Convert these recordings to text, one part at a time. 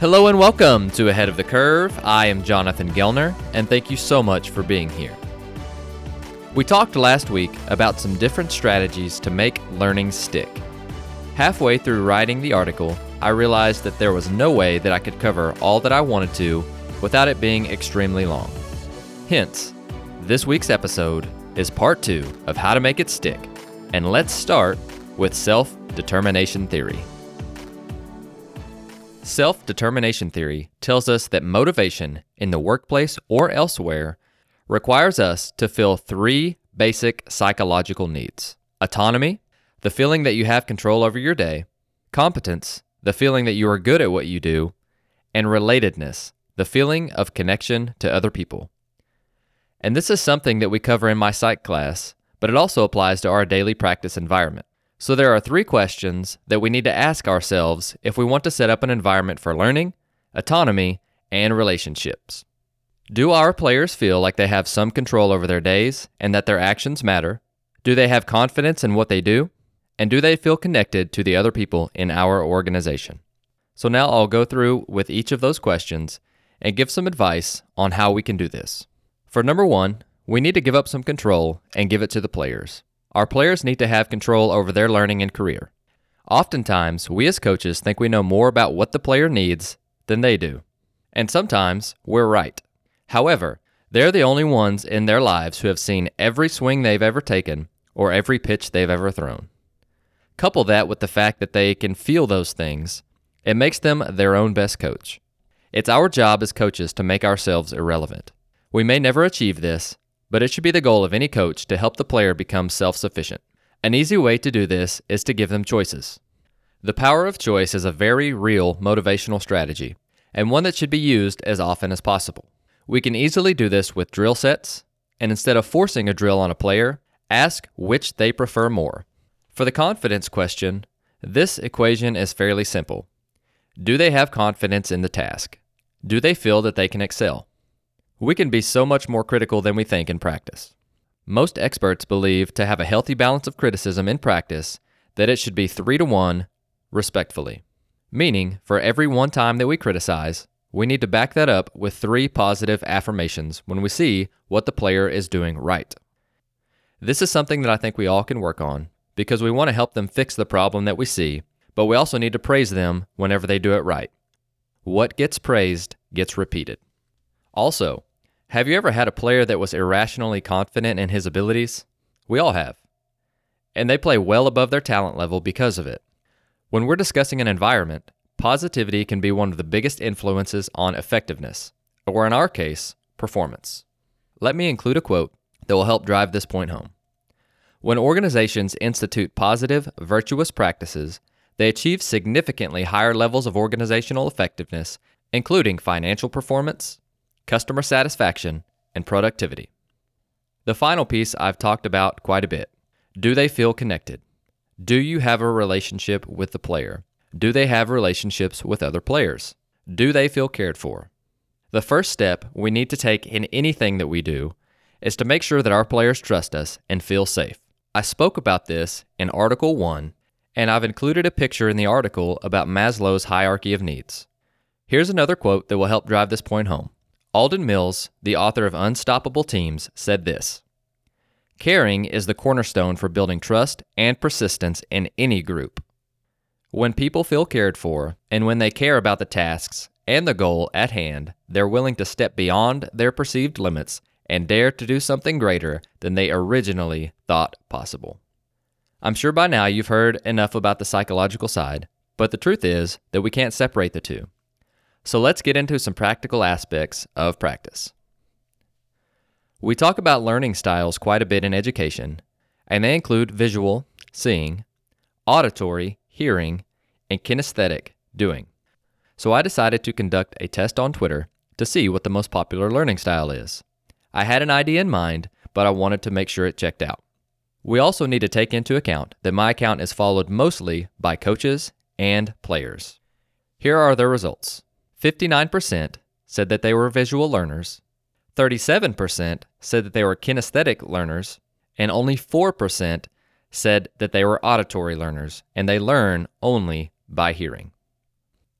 Hello and welcome to Ahead of the Curve. I am Jonathan Gelner, and thank you so much for being here. We talked last week about some different strategies to make learning stick. Halfway through writing the article, I realized that there was no way that I could cover all that I wanted to without it being extremely long. Hence, this week's episode is part two of how to make it stick, and let's start with self determination theory. Self determination theory tells us that motivation in the workplace or elsewhere requires us to fill three basic psychological needs autonomy, the feeling that you have control over your day, competence, the feeling that you are good at what you do, and relatedness, the feeling of connection to other people. And this is something that we cover in my psych class, but it also applies to our daily practice environment. So there are three questions that we need to ask ourselves if we want to set up an environment for learning, autonomy, and relationships. Do our players feel like they have some control over their days and that their actions matter? Do they have confidence in what they do? And do they feel connected to the other people in our organization? So now I'll go through with each of those questions and give some advice on how we can do this. For number one, we need to give up some control and give it to the players. Our players need to have control over their learning and career. Oftentimes, we as coaches think we know more about what the player needs than they do. And sometimes we're right. However, they're the only ones in their lives who have seen every swing they've ever taken or every pitch they've ever thrown. Couple that with the fact that they can feel those things, it makes them their own best coach. It's our job as coaches to make ourselves irrelevant. We may never achieve this, but it should be the goal of any coach to help the player become self sufficient. An easy way to do this is to give them choices. The power of choice is a very real motivational strategy, and one that should be used as often as possible. We can easily do this with drill sets, and instead of forcing a drill on a player, ask which they prefer more. For the confidence question, this equation is fairly simple. Do they have confidence in the task? Do they feel that they can excel? We can be so much more critical than we think in practice. Most experts believe to have a healthy balance of criticism in practice that it should be 3 to 1 respectfully. Meaning, for every one time that we criticize, we need to back that up with three positive affirmations when we see what the player is doing right. This is something that I think we all can work on because we want to help them fix the problem that we see, but we also need to praise them whenever they do it right. What gets praised gets repeated. Also, have you ever had a player that was irrationally confident in his abilities? We all have. And they play well above their talent level because of it. When we're discussing an environment, positivity can be one of the biggest influences on effectiveness, or in our case, performance. Let me include a quote that will help drive this point home. When organizations institute positive, virtuous practices, they achieve significantly higher levels of organizational effectiveness, including financial performance, customer satisfaction, and productivity. The final piece I've talked about quite a bit. Do they feel connected? Do you have a relationship with the player? Do they have relationships with other players? Do they feel cared for? The first step we need to take in anything that we do is to make sure that our players trust us and feel safe. I spoke about this in Article 1, and I've included a picture in the article about Maslow's hierarchy of needs. Here's another quote that will help drive this point home. Alden Mills, the author of Unstoppable Teams, said this Caring is the cornerstone for building trust and persistence in any group. When people feel cared for, and when they care about the tasks and the goal at hand, they're willing to step beyond their perceived limits and dare to do something greater than they originally thought possible. I'm sure by now you've heard enough about the psychological side, but the truth is that we can't separate the two. So let's get into some practical aspects of practice. We talk about learning styles quite a bit in education, and they include visual, seeing, auditory, hearing, and kinesthetic, doing. So I decided to conduct a test on Twitter to see what the most popular learning style is. I had an idea in mind, but I wanted to make sure it checked out. We also need to take into account that my account is followed mostly by coaches and players. Here are the results 59% said that they were visual learners, 37% said that they were kinesthetic learners, and only 4% said that they were auditory learners and they learn only by hearing.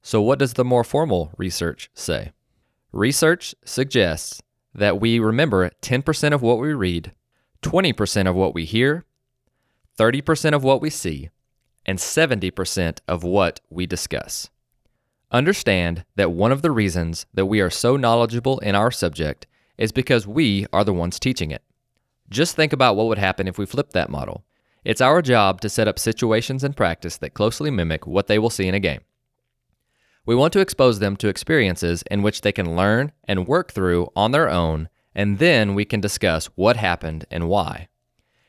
So, what does the more formal research say? Research suggests that we remember 10% of what we read, 20% of what we hear, 30% of what we see, and 70% of what we discuss. Understand that one of the reasons that we are so knowledgeable in our subject is because we are the ones teaching it. Just think about what would happen if we flipped that model. It's our job to set up situations and practice that closely mimic what they will see in a game. We want to expose them to experiences in which they can learn and work through on their own, and then we can discuss what happened and why.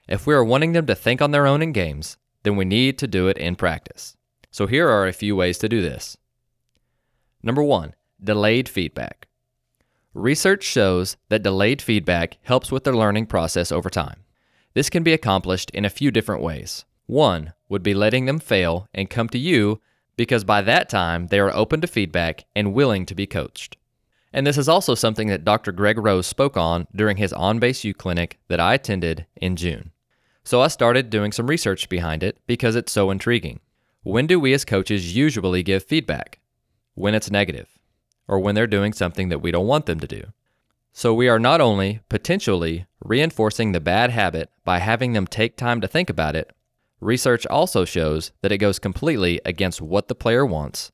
If we are wanting them to think on their own in games, then we need to do it in practice. So here are a few ways to do this. Number one, delayed feedback. Research shows that delayed feedback helps with their learning process over time. This can be accomplished in a few different ways. One would be letting them fail and come to you because by that time they are open to feedback and willing to be coached. And this is also something that Dr. Greg Rose spoke on during his On Base U clinic that I attended in June. So I started doing some research behind it because it's so intriguing. When do we as coaches usually give feedback? When it's negative, or when they're doing something that we don't want them to do. So we are not only potentially reinforcing the bad habit by having them take time to think about it, research also shows that it goes completely against what the player wants.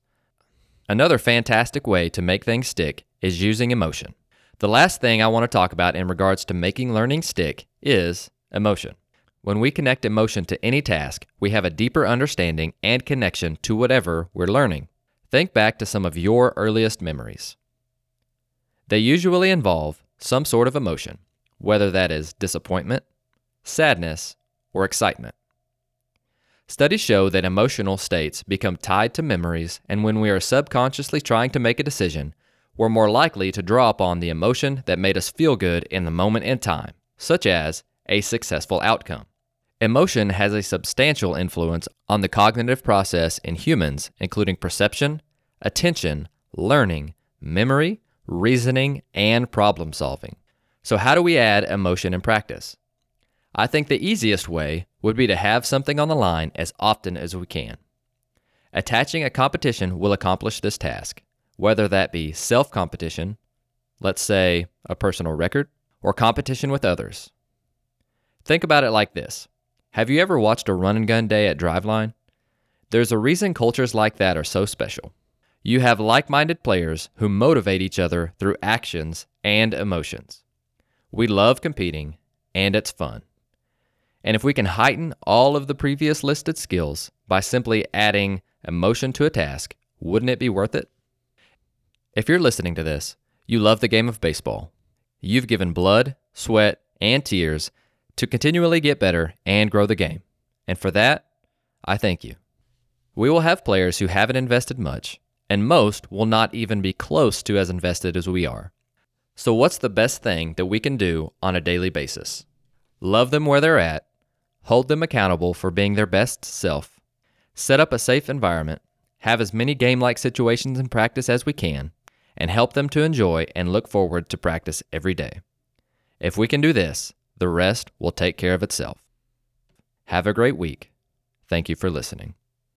Another fantastic way to make things stick is using emotion. The last thing I want to talk about in regards to making learning stick is emotion. When we connect emotion to any task, we have a deeper understanding and connection to whatever we're learning. Think back to some of your earliest memories. They usually involve some sort of emotion, whether that is disappointment, sadness, or excitement. Studies show that emotional states become tied to memories, and when we are subconsciously trying to make a decision, we're more likely to draw upon the emotion that made us feel good in the moment in time, such as a successful outcome. Emotion has a substantial influence on the cognitive process in humans, including perception, attention, learning, memory, reasoning, and problem solving. So, how do we add emotion in practice? I think the easiest way would be to have something on the line as often as we can. Attaching a competition will accomplish this task, whether that be self competition, let's say a personal record, or competition with others. Think about it like this Have you ever watched a run and gun day at Driveline? There's a reason cultures like that are so special. You have like minded players who motivate each other through actions and emotions. We love competing, and it's fun. And if we can heighten all of the previous listed skills by simply adding emotion to a task, wouldn't it be worth it? If you're listening to this, you love the game of baseball. You've given blood, sweat, and tears to continually get better and grow the game. And for that, I thank you. We will have players who haven't invested much and most will not even be close to as invested as we are. So, what's the best thing that we can do on a daily basis? Love them where they're at, hold them accountable for being their best self, set up a safe environment, have as many game like situations in practice as we can, and help them to enjoy and look forward to practice every day. If we can do this, the rest will take care of itself. Have a great week. Thank you for listening.